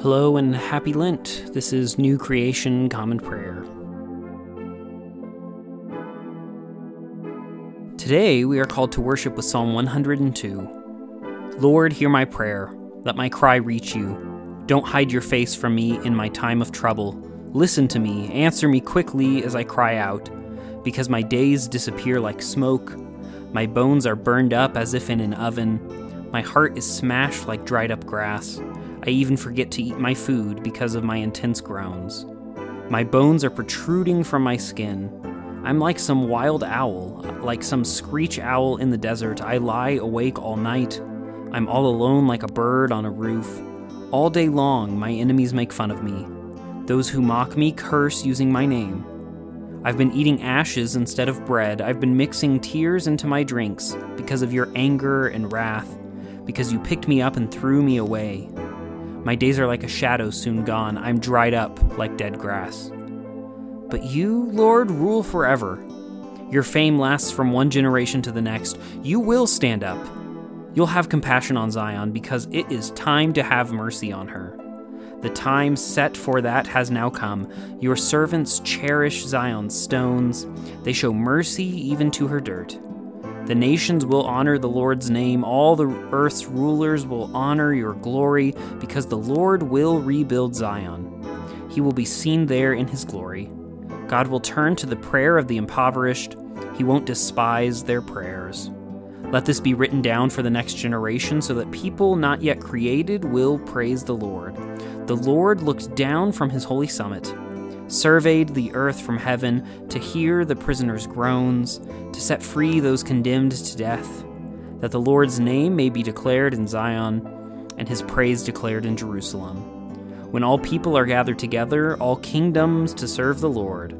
Hello and happy Lent. This is New Creation Common Prayer. Today we are called to worship with Psalm 102. Lord, hear my prayer. Let my cry reach you. Don't hide your face from me in my time of trouble. Listen to me, answer me quickly as I cry out, because my days disappear like smoke. My bones are burned up as if in an oven. My heart is smashed like dried up grass. I even forget to eat my food because of my intense groans. My bones are protruding from my skin. I'm like some wild owl, like some screech owl in the desert. I lie awake all night. I'm all alone like a bird on a roof. All day long, my enemies make fun of me. Those who mock me curse using my name. I've been eating ashes instead of bread. I've been mixing tears into my drinks because of your anger and wrath, because you picked me up and threw me away. My days are like a shadow soon gone. I'm dried up like dead grass. But you, Lord, rule forever. Your fame lasts from one generation to the next. You will stand up. You'll have compassion on Zion because it is time to have mercy on her. The time set for that has now come. Your servants cherish Zion's stones, they show mercy even to her dirt. The nations will honor the Lord's name. All the earth's rulers will honor your glory, because the Lord will rebuild Zion. He will be seen there in his glory. God will turn to the prayer of the impoverished. He won't despise their prayers. Let this be written down for the next generation so that people not yet created will praise the Lord. The Lord looked down from his holy summit surveyed the earth from heaven to hear the prisoners' groans, to set free those condemned to death, that the Lord's name may be declared in Zion and his praise declared in Jerusalem. When all people are gathered together, all kingdoms to serve the Lord.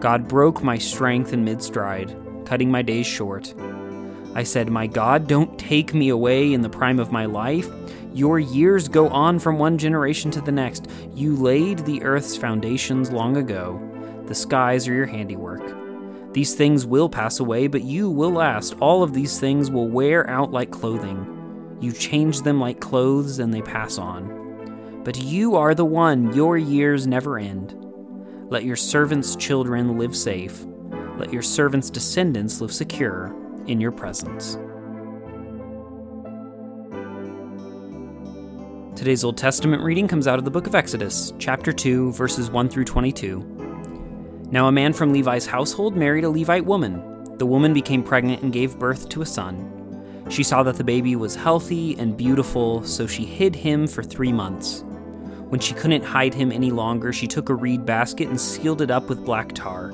God broke my strength in mid stride, cutting my days short. I said, My God, don't take me away in the prime of my life. Your years go on from one generation to the next. You laid the earth's foundations long ago. The skies are your handiwork. These things will pass away, but you will last. All of these things will wear out like clothing. You change them like clothes and they pass on. But you are the one, your years never end. Let your servants' children live safe. Let your servants' descendants live secure in your presence. Today's Old Testament reading comes out of the book of Exodus, chapter 2, verses 1 through 22. Now, a man from Levi's household married a Levite woman. The woman became pregnant and gave birth to a son. She saw that the baby was healthy and beautiful, so she hid him for three months. When she couldn't hide him any longer, she took a reed basket and sealed it up with black tar.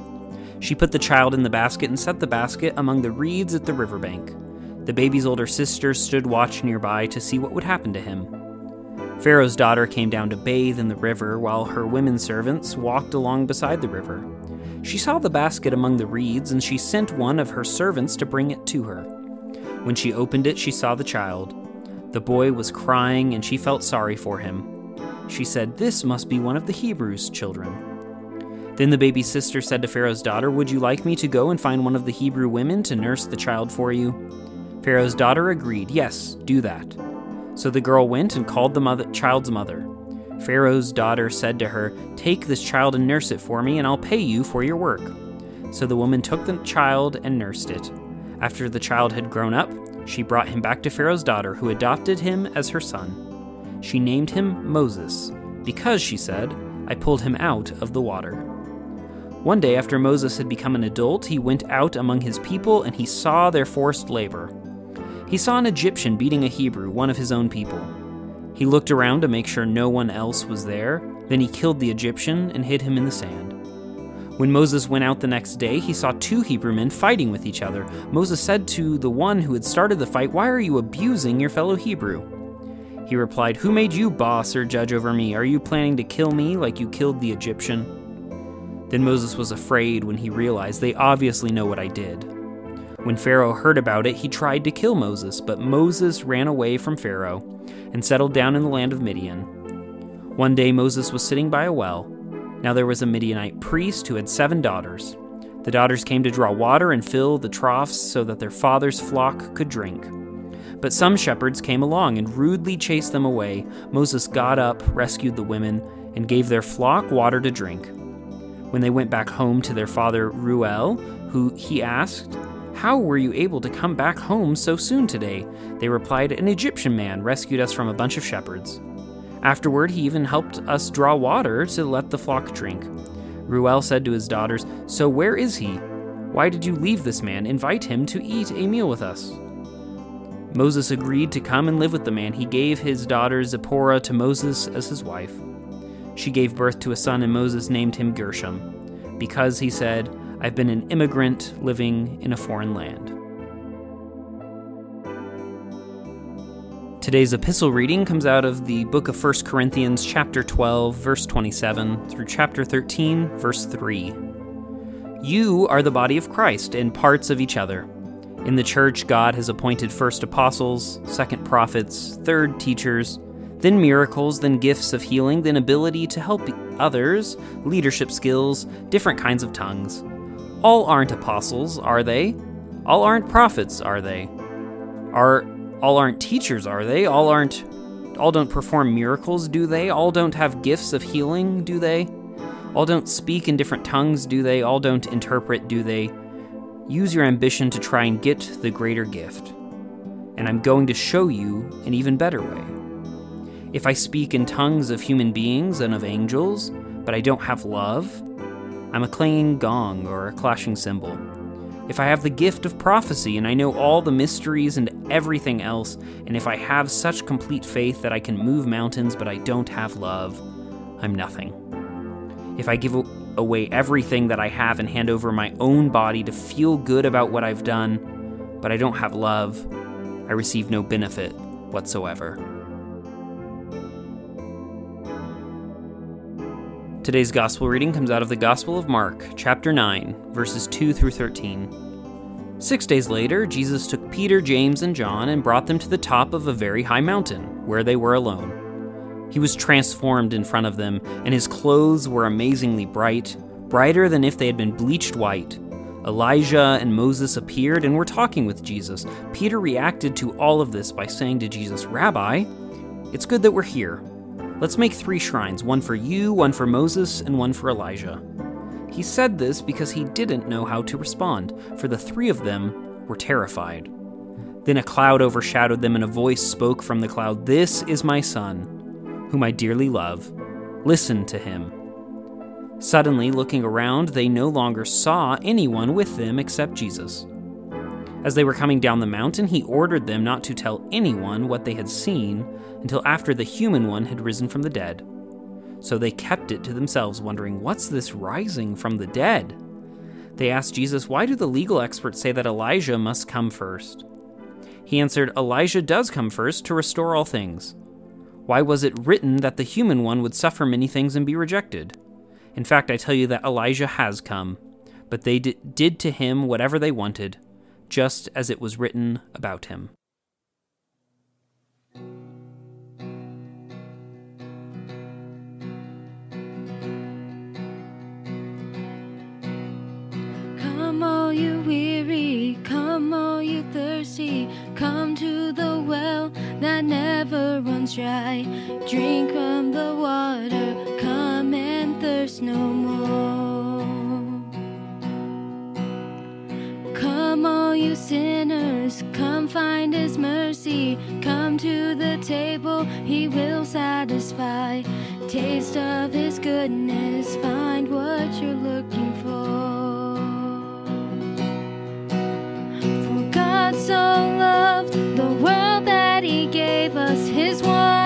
She put the child in the basket and set the basket among the reeds at the riverbank. The baby's older sister stood watch nearby to see what would happen to him. Pharaoh's daughter came down to bathe in the river while her women servants walked along beside the river. She saw the basket among the reeds, and she sent one of her servants to bring it to her. When she opened it, she saw the child. The boy was crying, and she felt sorry for him. She said, This must be one of the Hebrews' children. Then the baby's sister said to Pharaoh's daughter, Would you like me to go and find one of the Hebrew women to nurse the child for you? Pharaoh's daughter agreed, Yes, do that. So the girl went and called the mother, child's mother. Pharaoh's daughter said to her, Take this child and nurse it for me, and I'll pay you for your work. So the woman took the child and nursed it. After the child had grown up, she brought him back to Pharaoh's daughter, who adopted him as her son. She named him Moses, because, she said, I pulled him out of the water. One day, after Moses had become an adult, he went out among his people and he saw their forced labor. He saw an Egyptian beating a Hebrew, one of his own people. He looked around to make sure no one else was there, then he killed the Egyptian and hid him in the sand. When Moses went out the next day, he saw two Hebrew men fighting with each other. Moses said to the one who had started the fight, Why are you abusing your fellow Hebrew? He replied, Who made you boss or judge over me? Are you planning to kill me like you killed the Egyptian? Then Moses was afraid when he realized they obviously know what I did. When Pharaoh heard about it, he tried to kill Moses, but Moses ran away from Pharaoh and settled down in the land of Midian. One day Moses was sitting by a well. Now there was a Midianite priest who had seven daughters. The daughters came to draw water and fill the troughs so that their father's flock could drink. But some shepherds came along and rudely chased them away. Moses got up, rescued the women, and gave their flock water to drink. When they went back home to their father Reuel, who he asked, How were you able to come back home so soon today? They replied, An Egyptian man rescued us from a bunch of shepherds. Afterward, he even helped us draw water to let the flock drink. Reuel said to his daughters, So where is he? Why did you leave this man? Invite him to eat a meal with us. Moses agreed to come and live with the man. He gave his daughter Zipporah to Moses as his wife. She gave birth to a son, and Moses named him Gershom, because he said, I've been an immigrant living in a foreign land. Today's epistle reading comes out of the book of 1 Corinthians, chapter 12, verse 27, through chapter 13, verse 3. You are the body of Christ and parts of each other. In the church, God has appointed first apostles, second prophets, third teachers, then miracles, then gifts of healing, then ability to help others, leadership skills, different kinds of tongues. All aren't apostles, are they? All aren't prophets, are they? Are all aren't teachers, are they? All aren't all don't perform miracles, do they? All don't have gifts of healing, do they? All don't speak in different tongues, do they? All don't interpret, do they? Use your ambition to try and get the greater gift. And I'm going to show you an even better way. If I speak in tongues of human beings and of angels, but I don't have love, I'm a clanging gong or a clashing cymbal. If I have the gift of prophecy and I know all the mysteries and everything else, and if I have such complete faith that I can move mountains but I don't have love, I'm nothing. If I give away everything that I have and hand over my own body to feel good about what I've done, but I don't have love, I receive no benefit whatsoever. Today's gospel reading comes out of the Gospel of Mark, chapter 9, verses 2 through 13. Six days later, Jesus took Peter, James, and John and brought them to the top of a very high mountain, where they were alone. He was transformed in front of them, and his clothes were amazingly bright, brighter than if they had been bleached white. Elijah and Moses appeared and were talking with Jesus. Peter reacted to all of this by saying to Jesus, Rabbi, it's good that we're here. Let's make three shrines one for you, one for Moses, and one for Elijah. He said this because he didn't know how to respond, for the three of them were terrified. Then a cloud overshadowed them, and a voice spoke from the cloud This is my son whom I dearly love. Listen to him. Suddenly, looking around, they no longer saw anyone with them except Jesus. As they were coming down the mountain, he ordered them not to tell anyone what they had seen until after the human one had risen from the dead. So they kept it to themselves, wondering, What's this rising from the dead? They asked Jesus, Why do the legal experts say that Elijah must come first? He answered, Elijah does come first to restore all things. Why was it written that the human one would suffer many things and be rejected? In fact, I tell you that Elijah has come, but they did to him whatever they wanted, just as it was written about him. Come, all you weary, come, all you thirsty, come to the well that never runs dry. Drink from the water, come and thirst no more. Come, all you sinners, come find His mercy. Come to the table, He will satisfy. Taste of His goodness, find what you're looking for. For God so loved the world that He gave us His one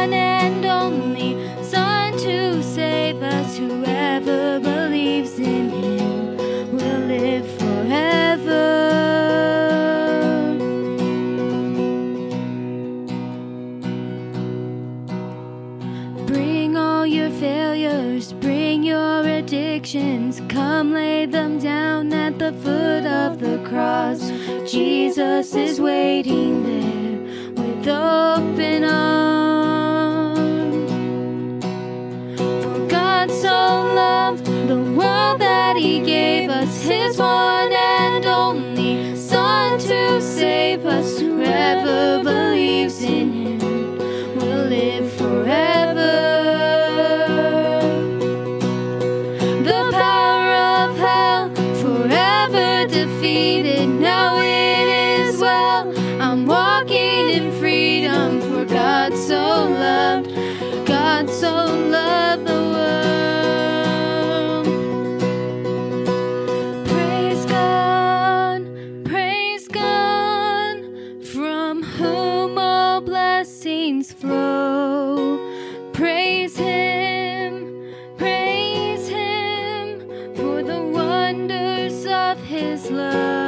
blessings flow. Praise Him, praise Him for the wonders of His love.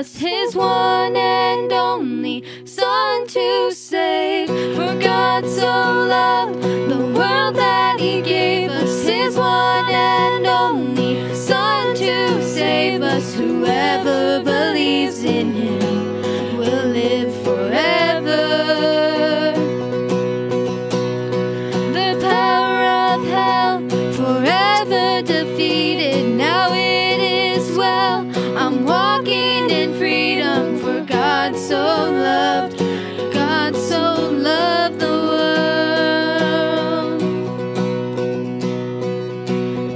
Us His one and only Son to save. For God so loved the world that He gave us His one and only Son to save us. Whoever believes in Him will live forever. The power of hell forever defeated. Freedom for God so loved. God so loved the world.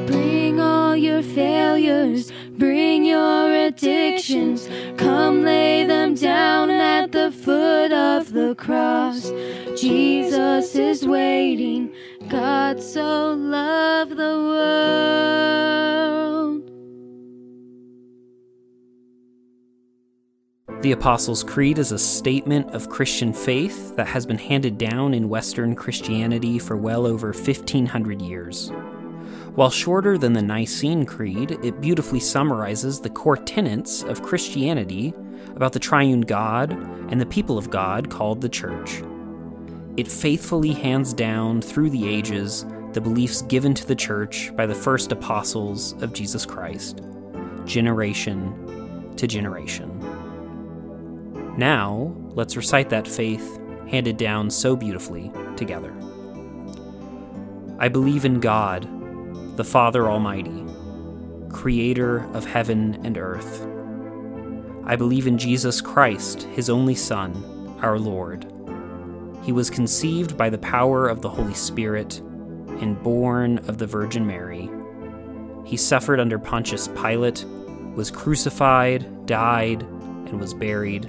Bring all your failures, bring your addictions. Come lay them down at the foot of the cross. Jesus is waiting. God so loved The Apostles' Creed is a statement of Christian faith that has been handed down in Western Christianity for well over 1500 years. While shorter than the Nicene Creed, it beautifully summarizes the core tenets of Christianity about the triune God and the people of God called the Church. It faithfully hands down through the ages the beliefs given to the Church by the first apostles of Jesus Christ, generation to generation. Now, let's recite that faith handed down so beautifully together. I believe in God, the Father Almighty, creator of heaven and earth. I believe in Jesus Christ, his only Son, our Lord. He was conceived by the power of the Holy Spirit and born of the Virgin Mary. He suffered under Pontius Pilate, was crucified, died, and was buried.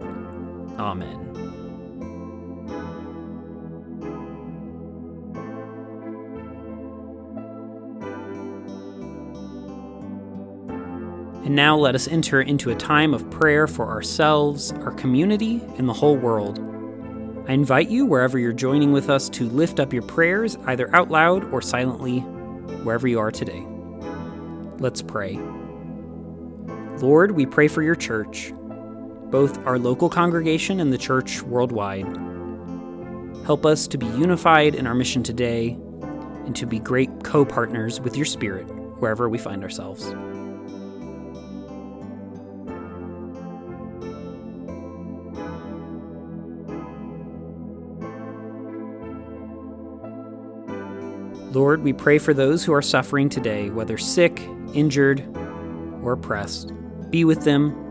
Amen. And now let us enter into a time of prayer for ourselves, our community, and the whole world. I invite you, wherever you're joining with us, to lift up your prayers, either out loud or silently, wherever you are today. Let's pray. Lord, we pray for your church, both our local congregation and the church worldwide. Help us to be unified in our mission today and to be great co partners with your Spirit wherever we find ourselves. Lord, we pray for those who are suffering today, whether sick, injured, or oppressed. Be with them,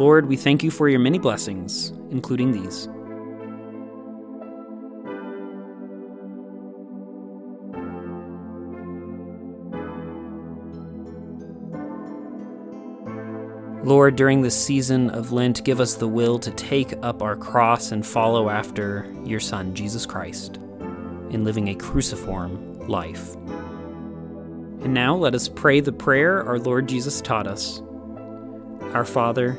Lord, we thank you for your many blessings, including these. Lord, during this season of Lent, give us the will to take up our cross and follow after your Son, Jesus Christ. in living a cruciform life. And now let us pray the prayer our Lord Jesus taught us Our Father,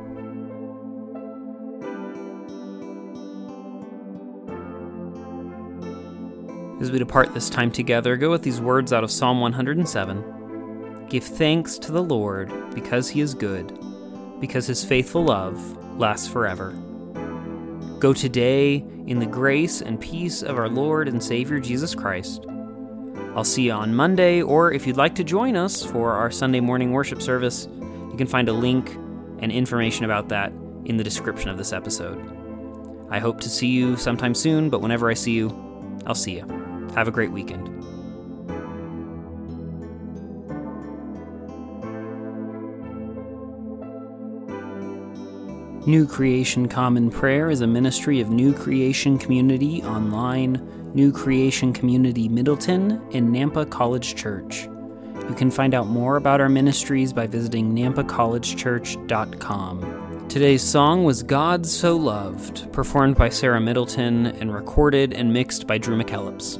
As we depart this time together, go with these words out of Psalm 107 Give thanks to the Lord, because he is good, because his faithful love lasts forever. Go today in the grace and peace of our Lord and Savior Jesus Christ. I'll see you on Monday, or if you'd like to join us for our Sunday morning worship service, you can find a link and information about that in the description of this episode. I hope to see you sometime soon, but whenever I see you, I'll see you. Have a great weekend. New Creation Common Prayer is a ministry of New Creation Community Online, New Creation Community Middleton, and Nampa College Church. You can find out more about our ministries by visiting nampacollegechurch.com. Today's song was God So Loved, performed by Sara Middleton and recorded and mixed by Drew McKellips.